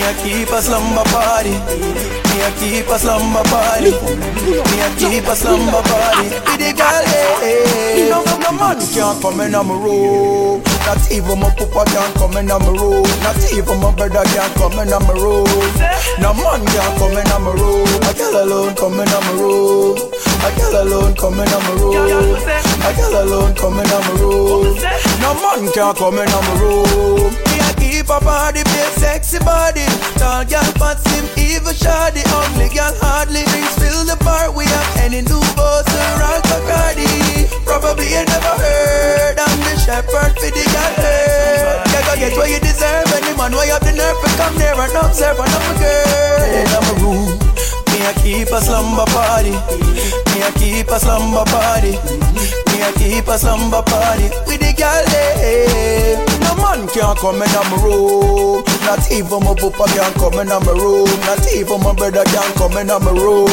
Me a keep a slumber party. Me a keep a slumber party. Me a keep a slumber party. With the girl, hey. No, no, no man can't come in on my room. Not even my papa can't come in on my room. Not even my brother can't come in on my room. No man can't come in on my room. A girl alone coming on my room. A girl alone coming on my room. A girl alone coming on my room. No man can't come in on my room. Keep a body, be a sexy body. Tall girl, fat, slim, even shoddy. Ugly girl, hardly drinks, fill the bar. We have any new boss or Bacardi. Probably you never heard. I'm the shepherd for the girl herd. You go get what you deserve. Any man why you have the nerve to come there and observe another girl. In my room. Me a keep a slumber party. Me a keep a slumber party. Me a keep a slumber party with the girl. eh. No man can't come in my room. Not even my papa can't come in my room. Not even my brother can't come in my room.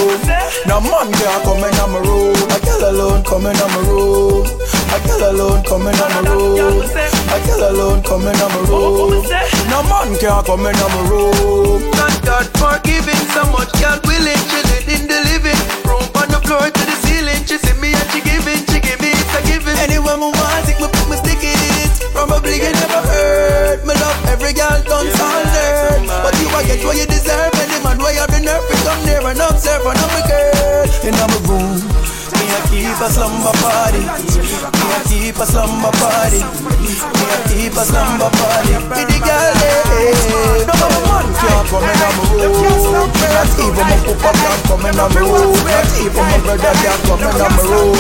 No man can't come in my room. A girl alone coming in my room. A girl alone coming in my room. A girl alone coming in my room. No man can't come in my room. Thank God for giving so much. God willing, she lit in the living room on the floor to the ceiling. She see me and she giving, she giving, it's a giving. Anyone who wants it, we put my stick it. Probably you never heard. Me love every girl done all dirt. But you a get what you deserve. Any man why you have the nerve to come near and observe another girl in my room. Me a keep a slumber party. Me a keep a slumber party. Me a keep a slumber party. With the girl, eh. No man can't come in my room. Not even my papa can't come in my room. Not even my brother can't come in my room.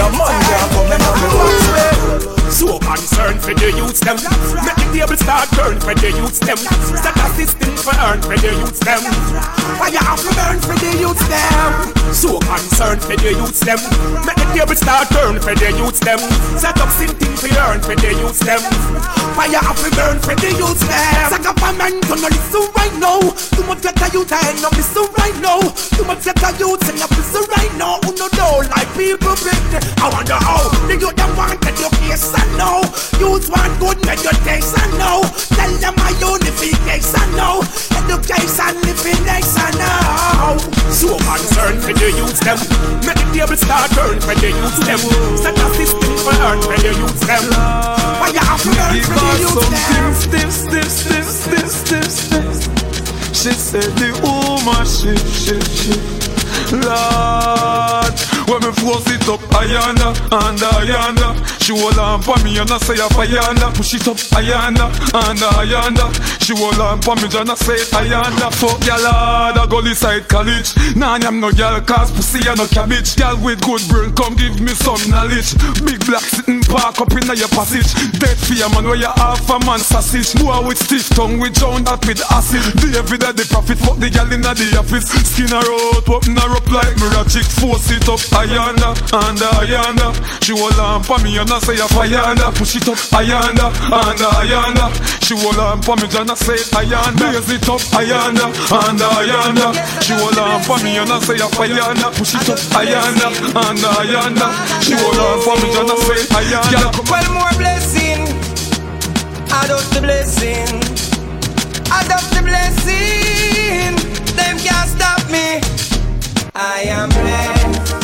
No man can't come in my room. So concerned for the youths them. Make the table start turn for the youths them. Set a system for earn for the youths them. Fire have to burn for the youths them. So concerned for the youths them. Make the table start turn for the youths them. Set up something for earn for the youths them. Fire have to burn for the youths them. Sack up a man to no listen right now Too much a youth I end up right now Too much a youth and up listen right now Who no know like people big I wonder how the youth them want education now. Youth want good meditation now. Tell them my unification now. Education living now. So concerned for the youth them. Make the table start turn for the youth them. Set a system for earn for the youth them. Why you have to learn Give for the youth some them? stiff, stiff, stiff, stiff, stiff, stiff, stiff. She said the woman shift, shift, shift. Lord, when me force it up, ayanda, and ayanda. She hold on for me and I say a ayanda. Push it up, ayanda, and ayanda. She hold on for me and I say ayanda. Fuck ya lord, I go side college. Nah, I'm no girl, cause pussy and no cabbage. Girl with good brain, come give me some knowledge. Big black sitting park up in your passage. Dead fear man, where you half a man sausage. Boy with stiff tongue, we drown that with acid. David that the prophet, fuck the girl in the office. Skin her out, open her up like me. Force it up, ayanda, and ayanda. She hold on for me and I say ayanda. Push it up, ayanda, and ayanda. She hold on for me and I say ayanda. Raise it up, ayanda, and ayanda. She hold on for me and I say ayanda. Push it up, ayanda, and ayanda. She hold on for me and I say ayanda. Well, more blessing. Adopt the blessing. Adopt the blessing. Them can't stop me. I am blessed.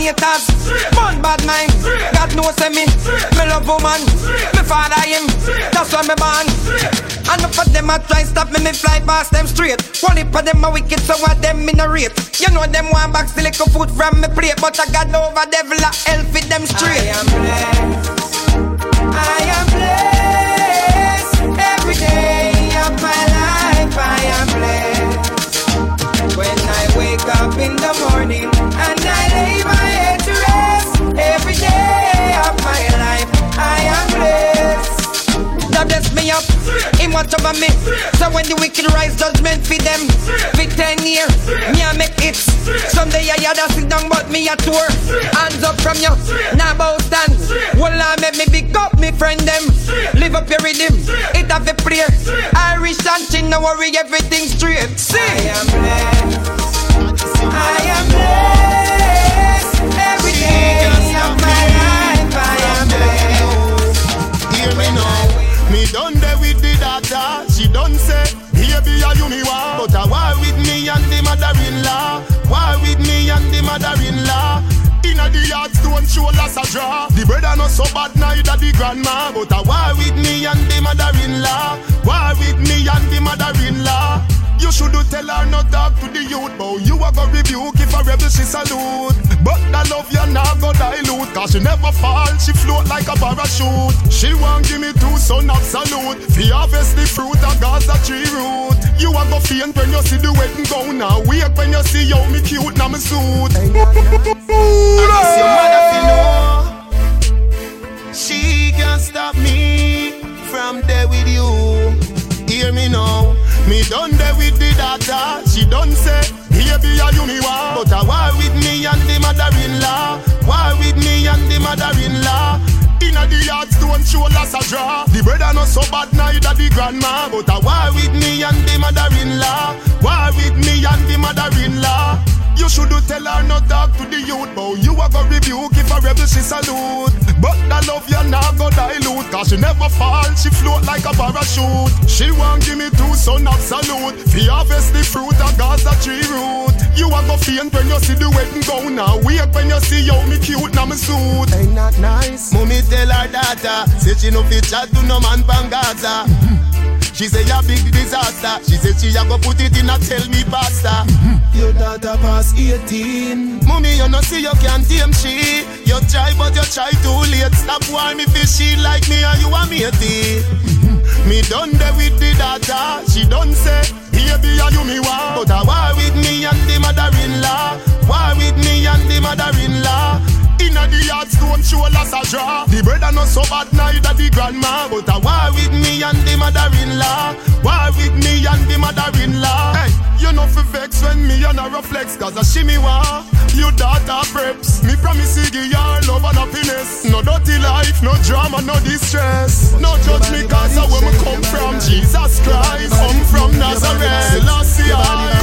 Haters. Mon bad mind. God knows me. Me love woman. Me father him. That's why me born. And for them I try stop me, me fly past them straight. Only for them a wicked, so what them in a rate. You know them want back still little food from me plate, but I got over devil a hell fit them straight. I am blessed. I am watch over me. So when the wicked rise, judgment for them. For ten years, me I make it. Someday I had a sit down, but me a tour. Hands up from you, now bow stand. Well, I make me pick up me friend them. Live up your rhythm, it have a prayer. Irish and chin, no worry, everything straight. Sing. I am blessed. I am blessed. Every day of my life, I am blessed. Hear me now. Me done mother-in-law. War with me and the mother-in-law. Inna the yard stone shoulders a draw. The brother not so bad neither the grandma, but I war with me and the mother-in-law. War with me and the mother-in-law. You should tell her not talk to the youth, but you a go rebuke if a rebel she salute. But the love you now go dilute, cause she never fall, she float like a parachute. She won't give me two son absolute. Fi harvest the fruit of Gaza tree root. You a go faint when you see the wedding gown now. Wait when you see how me cute now me suit. And it's your mother fi know. She can't stop me from there with you. Hear me now. Me done there with the daughter. She done say, baby, are you me war? But I war with me and the mother-in-law. War with me and the mother-in-law. Inna the yard stone shoulders a draw. The brother not so bad neither the grandma. But I war with me and the mother-in-law. War with me and the mother-in-law. You should tell her not talk to the youth, but you a go rebuke if a rebel she salute. But the love you now go dilute, cause she never fall, she float like a parachute. She won't give me two son absolute. Fi harvest the fruit of Gaza tree root. You a go faint when you see the wedding gown now. Wait when you see how me cute now me suit. Ain't that nice? Mommy tell her daughter, say she no fit chat to no man from Gaza. She say a big disaster. She say she a go put it in a tell me pasta. Your daughter pass 18. Mommy, you no see you can't tame she. You try but you try too late. Stop why me fish she like me and you want me a matey. Me done there with the daughter. She done say, baby, are you me war? But I war with me and the mother-in-law. War with me and the mother-in-law. Inna the yard stone shoulders a draw. The brother not so bad neither the grandma, but I war with me and the mother-in-law. War with me and the mother-in-law. Hey, you know fi vex when me and her reflex, cause I shimmy war. You daughter preps, me promise you give your love and happiness. No dirty life, no drama, no distress. No judge me cause of where me come from. Jesus Christ, come from Nazareth. Selassie,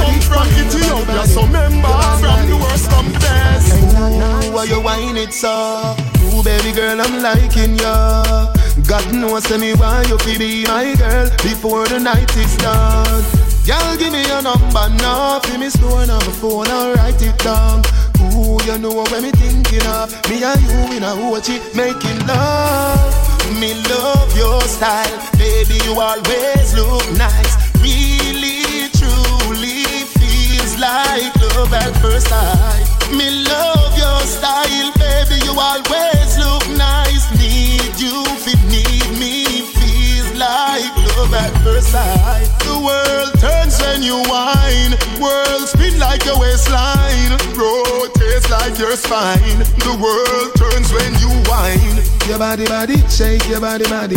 come from Ethiopia. So remember, from the worst come best. Why you whine it so? Ooh, baby girl, I'm liking ya. God knows to me why you fi be my girl before the night is done. Girl, give me your number now. Fi me store on my phone, I'll write it down. Ooh, you know what me thinking of? Me and you in a watchy making love. Me love your style, baby. You always look nice. Really, truly feels like love at first sight. Me love your style, baby. You always look nice. Need you, fit need me. Feels like love at first sight. The world turns when you whine. World spin like your waistline. Rotates like your spine. The world turns when you whine. Your body, body, shake your body, body.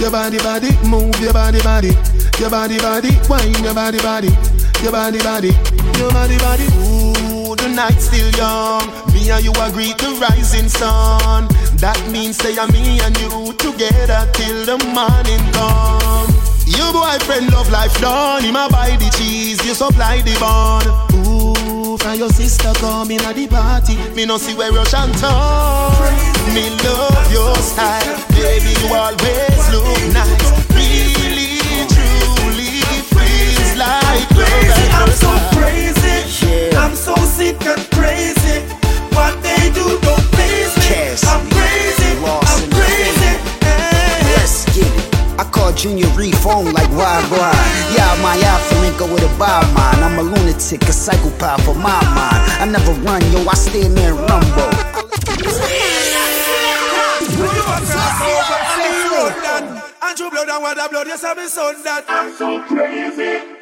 Your body, body, move your body, body. Your body, body, whine your body, body. Your body, body, your body, body. Ooh, the night's still young. Me and you agree to rising sun. That means say I'm me and you together till the morning come. Your boyfriend love life done. Him a buy the cheese, you supply the bun. Ooh, from your sister come in at the party. Me no see where rush and turn. Me love your style, baby. You always look nice. Crazy, I'm so crazy. I'm so sick and crazy. What they do don't please me. I'm crazy. I'm crazy. Hey. Let's get it. I call Junior Reid phone like? Yeah, my Afrinka with a. I'm a lunatic, a psychopath for my mind. I never run, yo, I stand there and rumble. Andrew blood and water blood, yes, I'm son that. I'm so crazy.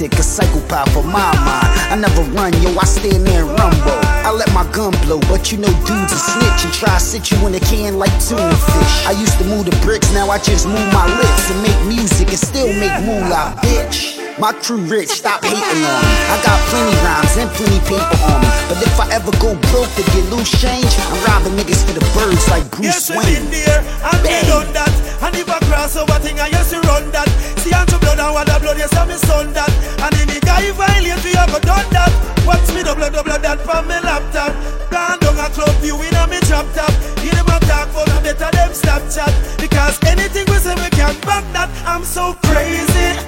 lunatic, a psychopath for my mind. I never run, yo, I stand there and rumble. I let my gun blow, but you know dudes are snitch and try to sit you in a can like tuna fish. I used to move the bricks, now I just move my lips and make music and still make moolah, bitch. My crew rich, stop hating on me. I got plenty rhymes and plenty paper on me. But if I ever go broke to get loose change, I'm robbing niggas for the birds like Bruce yes, Wayne. Yes, in there, and they done that. And if I cross over thing, I used to run that. See, I'm to blood and what the blood, yes, I'm son that. And any guy violate, we have done that. Watch me double, double that from my laptop. Gone down a club view in a me drop top. Them a talk, I better them Snapchat. Because anything we say, we can back that. I'm so crazy.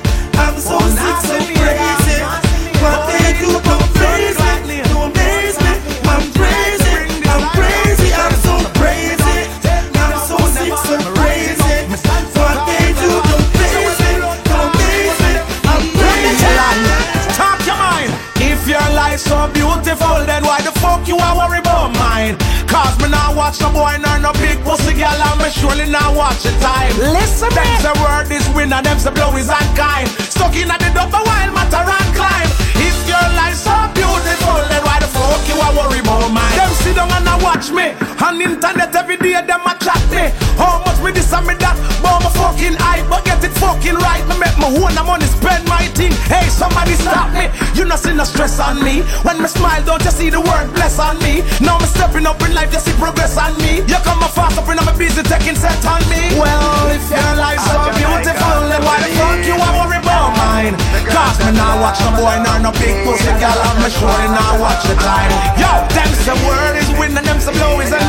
No stress on me. When me smile, don't you see the word bless on me? Now me stepping up in life, you see progress on me. You come a fast up and I'm busy taking set on me. Well, if your life so beautiful, then why the fuck you are worry about mine? Cause me now watch no boy nor no big pussy gal and me sure now i watch the time. Yo, them some word is win and them some blow is unkind.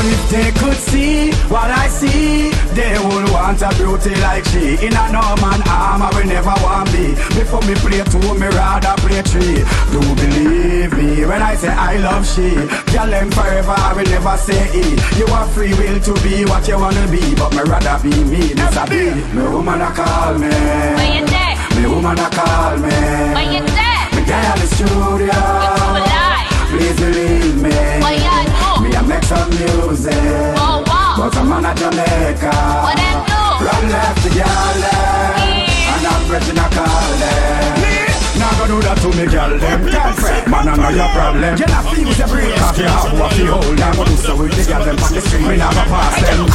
But if they could see what I see, they would want a beauty like she. In a Norman arm, I will never want me. Before me play two, me rather play three. Do believe me when I say I love she. Girl, them forever, I will never say E. You are free will to be what you wanna be, but me rather be me. This a be. Me woman a call me. Where you there? Me woman a call me. Where you there? Me at the studio. You lie. Please believe me. You do? Me a make some music. Oh, what? But I'm on a Jamaica. What them do? From left to galley. And I'm Regina calling. Now go do that to me, girl. Them girlfriend, man, I know your problem. You not feel the break. Cocky have what you hold. I'm gonna do so with the girl. Them on the street, me never pass them.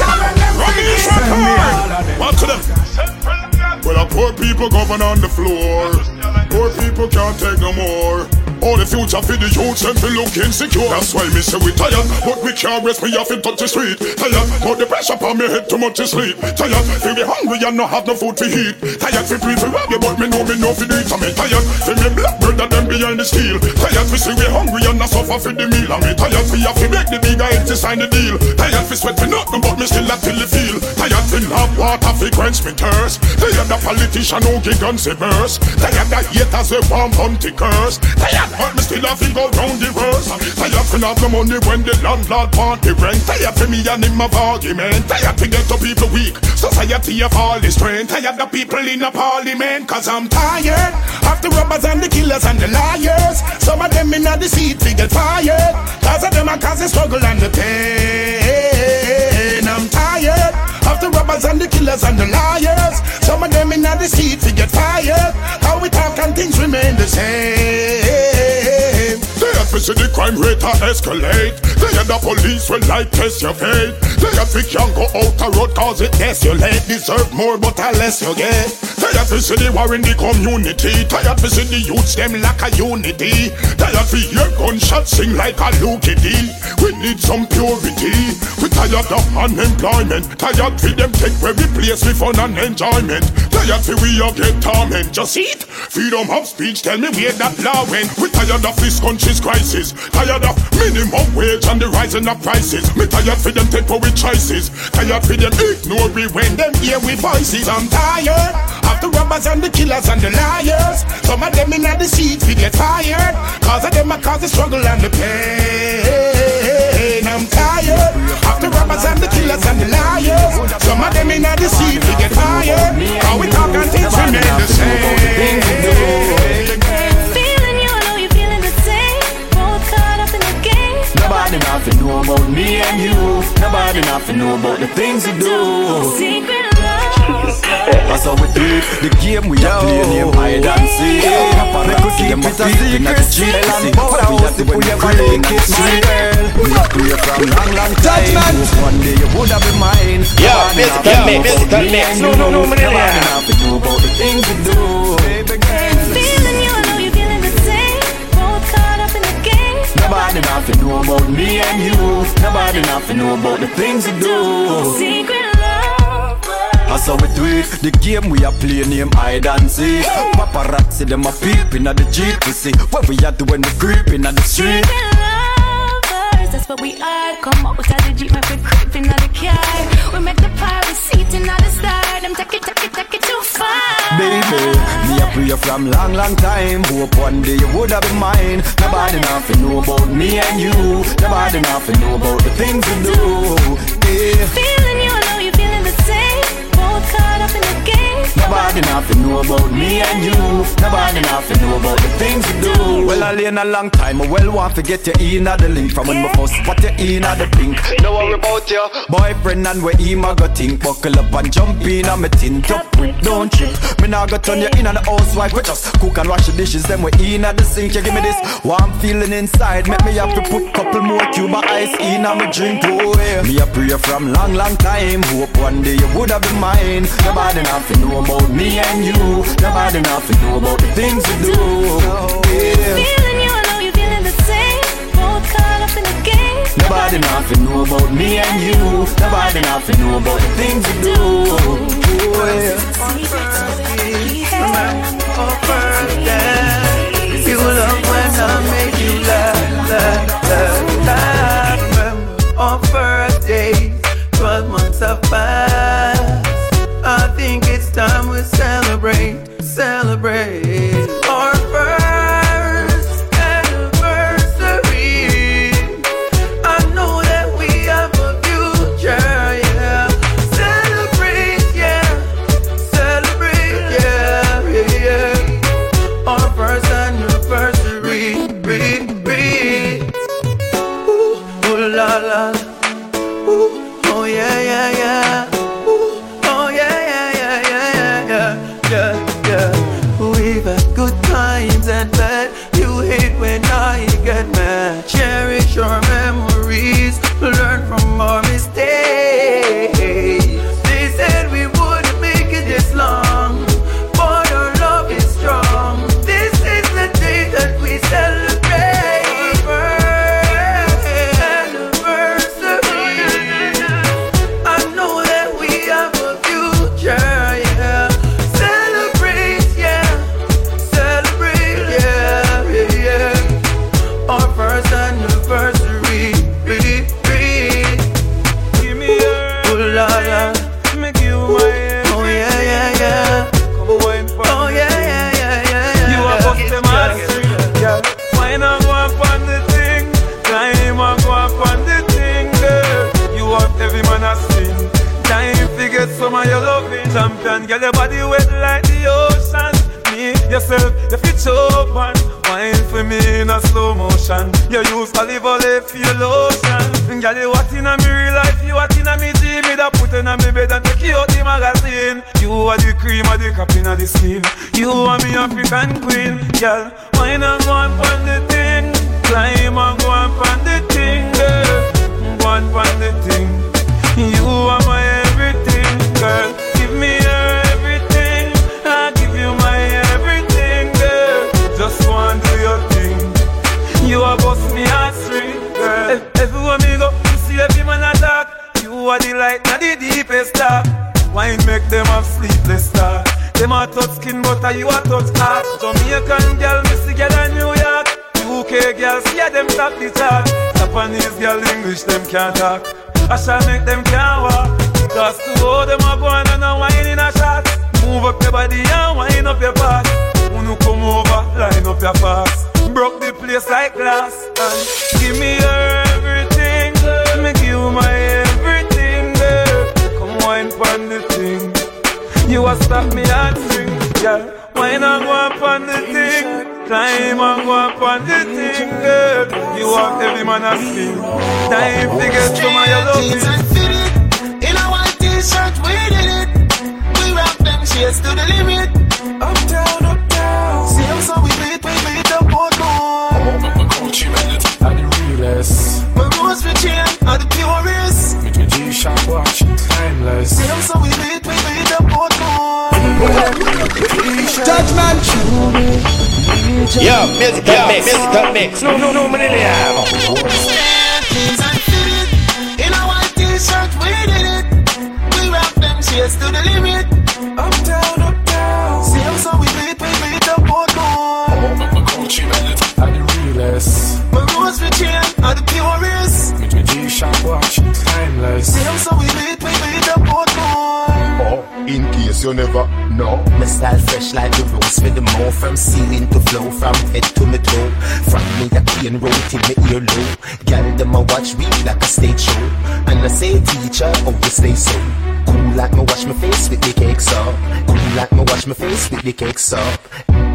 Send me all of them. Watch them. Well, the poor people govern on the floor. Poor people can't take no more. All the future for the youth and to look insecure. That's why me say we tired, but we can't rest me off in touch the street. Tired, but the pressure upon me head too much to sleep. Tired, feel me hungry and not have no food to eat. Tired, feel free to rob you, but me know me know for the eat. I me tired, feel me black bird that them behind the steel. Tired, we say we hungry and not suffer for the meal. I me tired, we have to make the big guy to sign the deal. Tired, we sweat for nothing, but me still have till the feel. Tired, feel hot water fi quench me thirst. Tired, the politician who give guns a verse. Tired, the haters they want hunt the curse. Tired, but me still have to go round the verse. Tired, fi not the money when the landlord want the rent. Tired, for me and him of argument. Tired, to get the people weak. Society of all the strength. Tired, the people in the parliament. Cause I'm tired of the robbers and the killers and the liars. Some of them in the seat fi get fired. Cause of them I cause the struggle and the pain. I'm tired of the robbers and the killers and the liars. Some of them in the seat fi get fired. How we talk and things remain the same. See the crime rate a escalate. They have the police will like test your fate. They have to can't go out the road cause it desolate. Deserve more but a less you get. They to see the war in the community. They to see the youths them like a unity. They have to hear gunshots sing like a Luke D. We need some purity. We tired of unemployment. Tired for them take where we place with fun and enjoyment. Tired for we all get torment. Just eat. Freedom of speech. Tell me where that law went. We tired of this country's crisis. Tired of minimum wage and the rising of prices. Me tired for them take our choices. Tired for them ignore we when them hear we voices. I'm tired Of the robbers and the killers and the liars. Some of them in the seats, we get fired. Cause of them, I cause the struggle and the pain. I'm tired. Of the robbers and the killers and the liars. Some of them in the seats, we get fired. How we talk and things remain the same. Nobody nothing know about the things we do. Secret. That's how we do it. The game we are playing name hide and seek. We could keep it a secret still and bow out if we ever make it, my girl. We have to from long, long time. Hope One day you would have been mine. Yeah, Nobody musical nothing mix, know about musical me mix. and No, you. no, no, man, Nobody yeah. nothing know about the things we do. Nobody nothing know about me and you. Nobody nothing know about the things we do. Secret love. That's how we do it. The game we are playing name hide and seek. Paparazzi them a peeping at the Jeep to see what we are doing. We creeping at the street. Secret lovers, that's what we are. Come up with the Jeep, make we creeping out the car. We make the pirate seat in the star. Them take it, Baby, me a pray from long, long time. Hope one day you would have been mine. Nobody nothing know about me and you. Nobody nothing know about the things we do. Yeah. Feeling you, I know you're feeling the same. Both caught up in the game. Nobody nothing know about me and you. Nobody nothing know about the things we do. Well, I lay in a long time. I well want to get you in at the link from when we first spot you in at the pink. Don't worry about your boyfriend and where he ma go think. Buckle up and jump in on me tint up with don't trip. Me nah go turn you in on the housewife. We just cook and wash the dishes. Then we in at the sink. You give me this warm feeling inside. Make me have to put couple more Cuba ice in on me drink. Oh yeah. Me a pray from long, long time. Hope one day you would have been mine. Nobody nothing know about me and you. Nobody nothing know about the things we do. Yeah. Feeling you, I know you're feeling the same. Both caught up in the game. Nobody nothing know about me and you. Nobody nothing know about the things we do. Oh, yeah. You love when I make you laugh, laugh, laugh, laugh. Remember our first 12 months have celebrate, slow motion. You use olive oil for your lotion. Girl, you what in a me real life, you what in a me dream. Me da put in a me bed and take you out the magazine. You are the cream of the cap in the skin. You are me African queen, girl. Wine and go on pon the thing. Climb and go on pon the thing, girl. Go on pon the thing. You are my everything, girl. Give me your everything. I give you my everything, girl. Just thing. You are boss me heart string, girl. Ev- Everywhere me go, you see every man attack. You are the light, not the deepest dark. Wine make them have sleepless start. Them a touch skin, but are you a touch heart. Jamaican girl, me see girl in New York. UK girl, see how them top the chart. Japanese girl, English them can't talk. I shall make them can't walk. Cause to all them a go on and a wine in a shot. Move up your body and wind up your back. When you come over, line up your fast. Broke place like glass. And give me your everything. Make you my everything, girl. Come wine pon the thing. You a stop me and sing, girl. Wine and go up on the thing. Climb and go up on the thing, girl. You have every man a sing. Time to get of your love. in a white t-shirt, we did it. We rock them shades to the limit. Uptown, uptown. See how so we are the realest. My rose for chain are the purest. With my G-Shock watch, timeless. See how so we beat, we beat the boat more. Judgment. Yo, musical mix, musical mix. No, no, no, millennium. From ceiling to flow, from head to my toe. From me a cane roll till me ear low. Girl them a watch me like a stage show, and I say teacher, oh you stay so. Cool like me wash my face with the cakes up. Cool like me wash my face with the cakes up.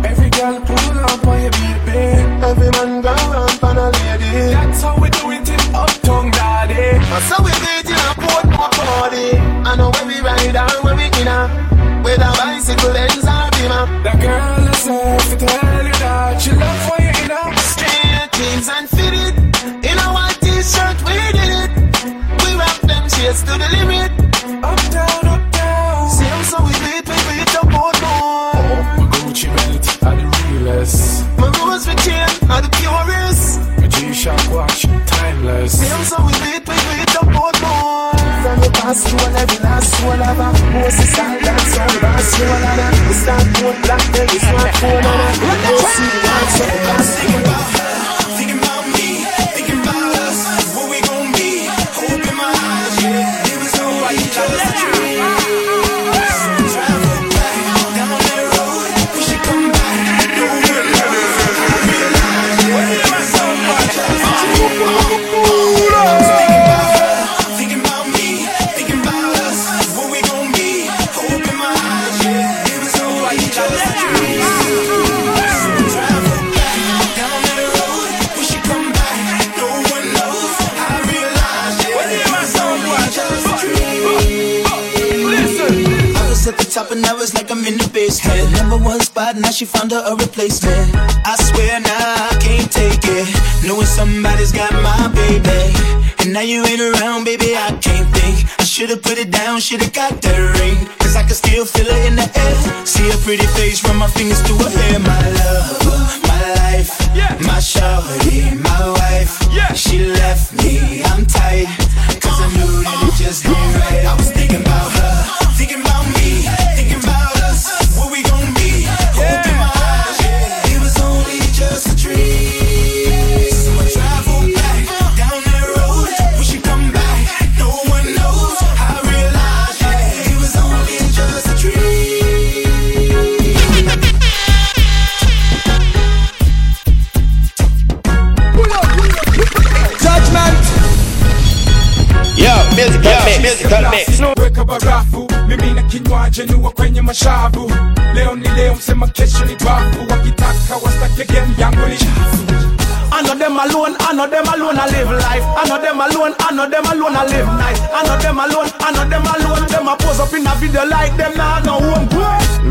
Every girl pull up on your baby. Every man go ramp on a lady. That's how we do it in Uptown, daddy. And so we beat in a Portmore party. I know when shades to down, limit. Uptown, uptown. See how so we beat, we beat the boat more. My Gucci Belt are the realest. My rose for chain are the purest. My G-Shock watch, timeless. See how so we beat, we beat the boat more. From the past to every last soul of a Moses and that soul boss soul of a We start boat black, then we smartphone on a Go see the lights of the past Thinking about her, Number one spot, now she found her a replacement. I swear now I can't take it. Knowing somebody's got my baby. And now you ain't around, baby, I can't think. I should've put it down, should've got that ring. Cause I can still feel it in the air. See her pretty face, run my fingers through her hair. My love, my life, my shawty, my wife. She left me, I'm tight. Cause I knew that it just ain't right. I was thinking about her, thinking about musical mix, musical mix. Weka barafu mimi na kinywaji niwa kwenye mashavu leo ni leo msema kesho ni bafu wakitaka wastake game yangu ni chafu I know them alone, I know them alone, I live life. I know them alone, I know them alone, I live nice. I know them alone, I know them alone, them a pose up in a video like them now no home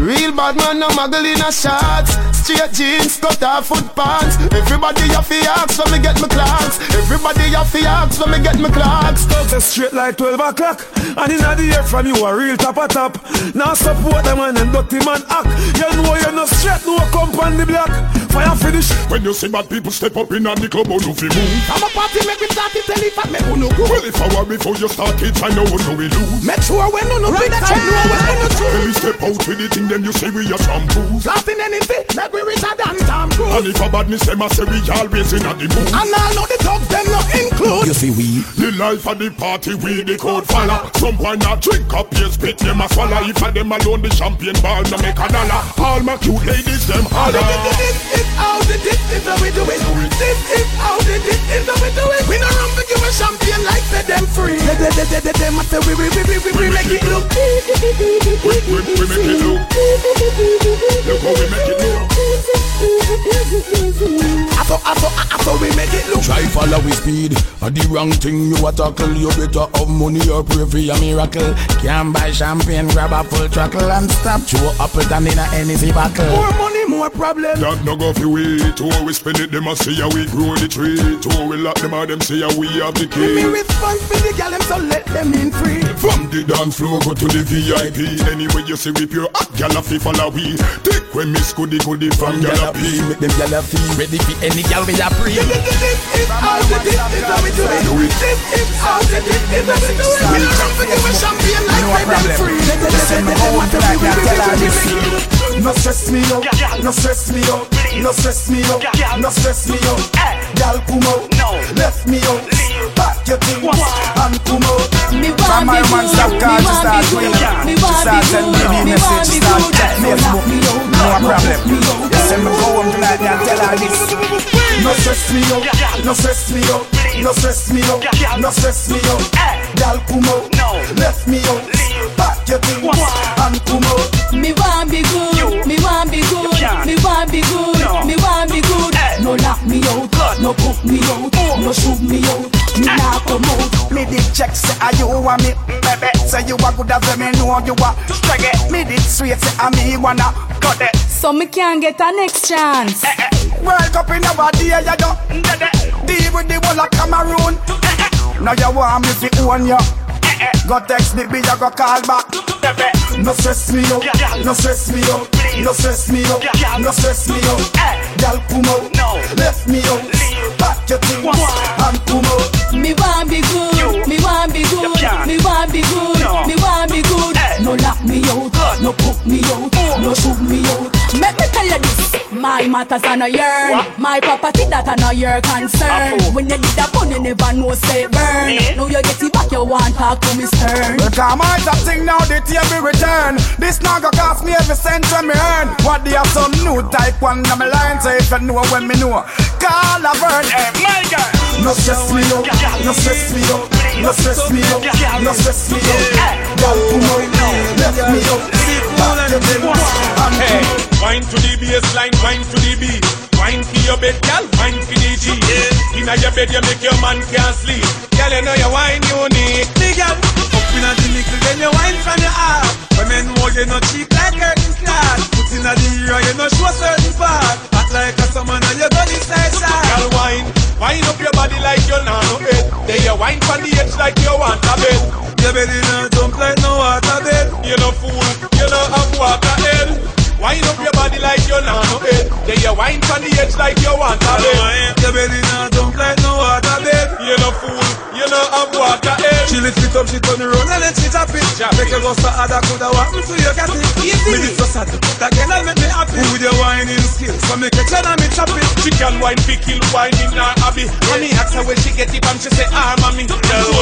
Real bad man, no muggle in a shots. Straight jeans, cut off foot pants. Everybody have to ask when me get my clocks. Everybody have to ask when me get my clocks. Stop straight like 12 o'clock. And in the air from you a real top of top. Now support them and them dirty man act. You know you no straight, no come on the block. Fire for the foolish. When you see bad people step up in a the club, how do fi move? I'm a party, make me start it, tell it, and make me no go. Well, if I were before you start it, I know how we lose. Make sure when no no big time, know when no no When true. we step out with the thing, then you say we are shampoos. Blasting anything, make we reach a damn time cruise. And if a badness, them a say we always in a the mood. And all know the thugs, them not include. You see we The life of the party we the code follow Some boy not drink up your spit them a swallow If a them alone the champagne ball no make a dollar All my cute ladies them holler This is how the this is how we do it. This is how the this is how we do it. We no run to give a champion like say them free. They they they they they them a say we we we we we we make it look. We, we, we make it look Look how we make it look I thought I thought I thought we make it look. Try follow with speed, a the wrong thing you a tackle. You better have money or pray for a miracle. Can't buy champagne, grab a full truckle and stop. Chew up it and in a Hennessy bottle. More money, more problem. That no go fi we To how we spend it them a say how we grow the tree To how we lock them a them say how we have the key. Me key response for the gal them so let them in free. From the dance floor go to the VIP Anyway you see we pure hot gal a fi follow we Take when miss goody goody from gal a pee Make them gyal a feel ready for any gyal we a pre. This is how the this is how we do it. This is how the this is how we do it. We no run to give a champion like say them free. They them a say we we we we we we. No stress me out, no stress me out, no stress me out, no stress me out. Girl come out, left me out, pack your things and come out. Me From want my be man good, stop me call, she want start be going, good, me she want start be send good, me me message, want she be start good. text Facebook, no problem. You send me go home tonight and tell her this. No stress me out, no stress me out, no stress me out, no stress me out. Girl come out, left me out, pack your things. And come out. Me want be good, me want be good, me want be good, me want be good. No lock me out, no put me out, no shoot me out, me nah come out. Me did check say are you want me, mm, baby. Say you a good as me know you a struggle. Me did sweet say I me wanna. Cut it. So me can get a next chance. World Cup in our day, you do. Deal with the whole of Cameroon. Now you want me to own you. Go text me, be you go call back. No stress me out, no stress me out, no stress me out, no stress me out. Girl come out, left me out, pack your things and come out. Me want be good, me want be good, me want be good, me want be good. No lock me out, no put me out, no shoot me out. Make me tell you this, my matters are not your, my property that are not your concern. When you did that one, you never know say burn. Now you get it back, you want talk to me stern. Come on, that thing now, the me return. This now go cost me every cent when me earn. What they have some new type one on my line, so if you know when me know, call a burn. Hey, my girl. No stress me out, no stress me up, no stress me out, no stress me out. Girl, come out, left me up. Back your things and Hey, come out. Wine to the baseline, wine to the beat. Wine for your bed, girl, wine for the G. Inna your bed, you make your man can't sleep. Girl, you know your wine unique. Big girl, up inna the nickel, then you wine from your heart. Women know you no cheap like curtain stars. Put inna the ear, you no show certain part. Act like a summer, now you go inside shot. Girl, wine, wine up your body like you know no head. Then you wine from the edge like you want a bed. Your belly now jump like no water bed. You no fool, you no have water head. Wine up your body like you know no. Then you wine from the edge like you want a. Your belly now jump like water bed. You no fool, you no have water head. She lift it up, she turn around and then she tap it. Make you so hard, I coulda walked me to your cat it. Easy. Me this so sad, but again I make me happy. With your whining skills, so make you tell me chop it. She can wine, fi kill wine in her hobby. And me ask her where she get it from, she say, ah, mommy. So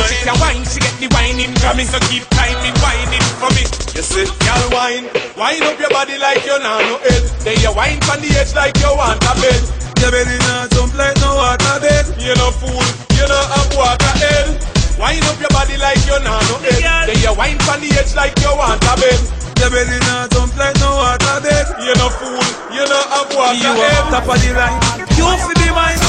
she can wine, she get the wine in Grammy. So keep timing, whining for me. You see, girl wine, wine up your body like you know no head. Then you wine from the edge like you want a bed. Your belly now jump like no water bed. You no fool, you no have water head. Wine up your body like you know no head. Then you wine from the edge like you want a bed. Your belly now jump like no water bed. You no fool, you no have water You head. up top of the line, you fi be mine.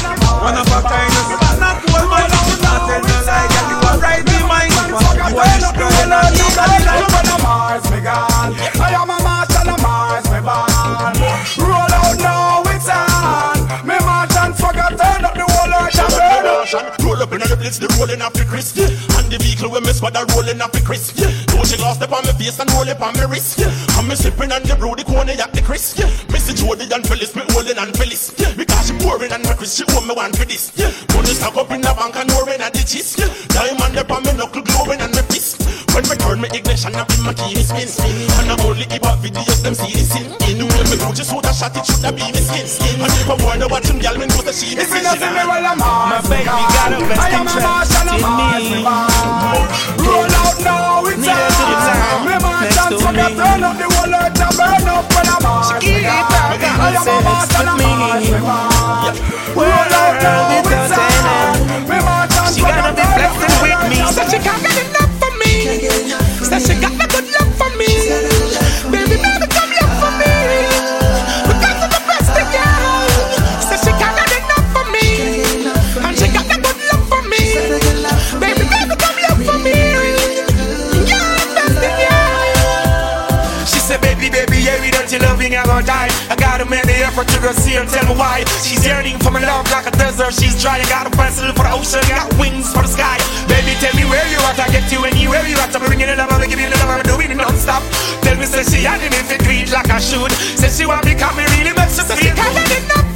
One of a kind, not one man. Not tell no lie, girl, you are right be mine. You are the girl, you got the life. I'm Mars, me gone. In the rolling up the Chris. And the vehicle with me squad are rolling up the Chris. Don't she glass up on my face and roll up on my wrist. I'm me sipping and the brew the corner at the Chris. Missy Jody and Phyllis, me holding and Phyllis. Because she Pouring and my Chris, she owe me one for this. Yeah. Money stack up in the bank and more in a digits. Yeah. Diamond up on me knuckle glowing and my fist. When me turn me ignition up in my key spin. And I only keep up videos them see this in. In when me put just woulda shot it should have been me skin skin. And if I wanna watch him, girl, me know that she If you is not see me, well, I'm My baby got a best I am a marsh and a marsh, me man. Roll out now, it's time. Me march and so me turn up the whole earth and burn up when I'm marsh, me man. I am a marsh and a marsh, me man. Out now, it's time. Me march and She gotta be flexing with me. She can't get enough for me. She got the good baby, yeah, we don't you loving, I gon' die. I gotta make the effort to go see her, tell me why. She's yearning for my love like a desert, she's dry. I got a pencil for the ocean, got wings for the sky. Baby, tell me where you at, I get you anywhere you at. I'm bringing it up, I'm giving it up, I'm doing it non-stop. Tell me, say she had me if it like I should. Say she want me, come me really makes her She feel can't good. get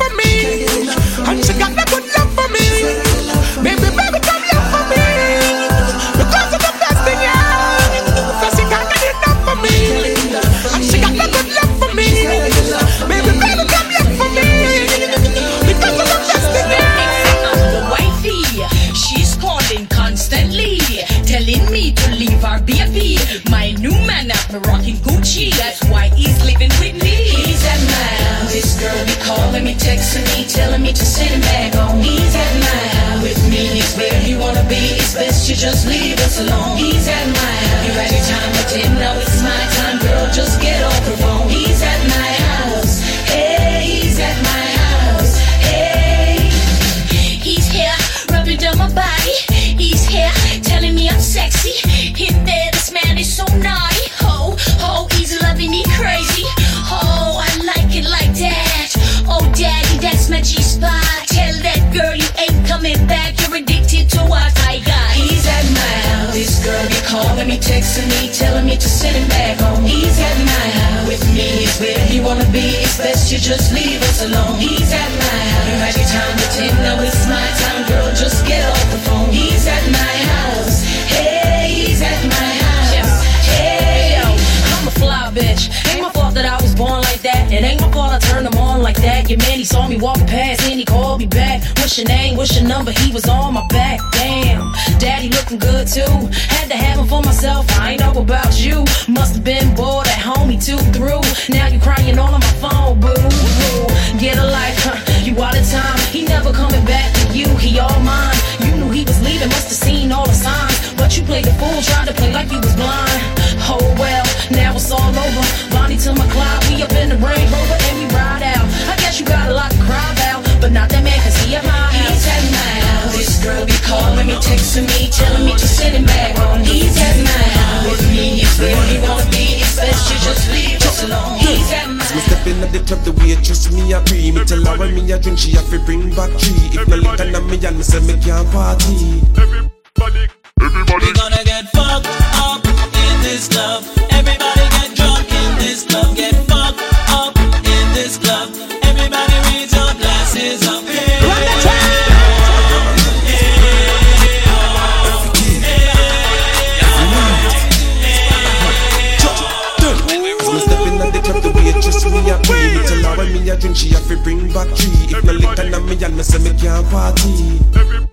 calling me, texting me, telling me to send him back home. He's at my house with me. It's where he wanna be. It's best you just leave us alone. He's at my house. You had your time with him, now it's my time, girl. Just get off the phone. He's at my house. Man, he saw me walking past and he called me back. What's your name? What's your number? He was on my back. Damn, daddy looking good too. Had to have him for myself. I ain't know about you. Must have been bored at home. He too through. Now you crying all on my phone, boo. boo. Get a life, huh? You out of time. He never coming back to you. He all mine. You knew he was leaving. Must have seen all the signs. But you played the fool, tried to play like you was blind. Oh well, now it's all over. Bonnie to my Clyde, we up in the Range Rover and we ride but not that man, cause he at my house. He's at my. This girl be calling me, texting me, telling me to send him back home. He's at my house with me. It's where he wanna be. It's best you just leave us alone. He's at my Me step in at the club, the waitress me a pre Me tell her when me a drink, she have to bring back three If no liquor na me and me say me can't party Everybody, everybody. We gonna get fucked up in this club. She have to bring back three If no liquor na me and me say me can't party. We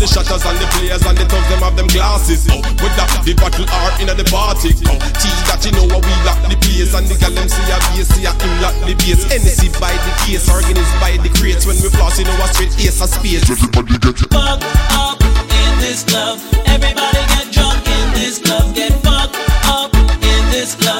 the shatters and the players and the thugs them have them glasses. Oh, with that the battle art in the party. Oh, T that you know what we lock the place and the gal them see a bass, see a him lock the bass. NC by the case, organized by the crates. When we floss, you know a straight ace of space. Everybody get it. Fuck up in this club. Everybody get drunk in this club. Get fucked up in this club.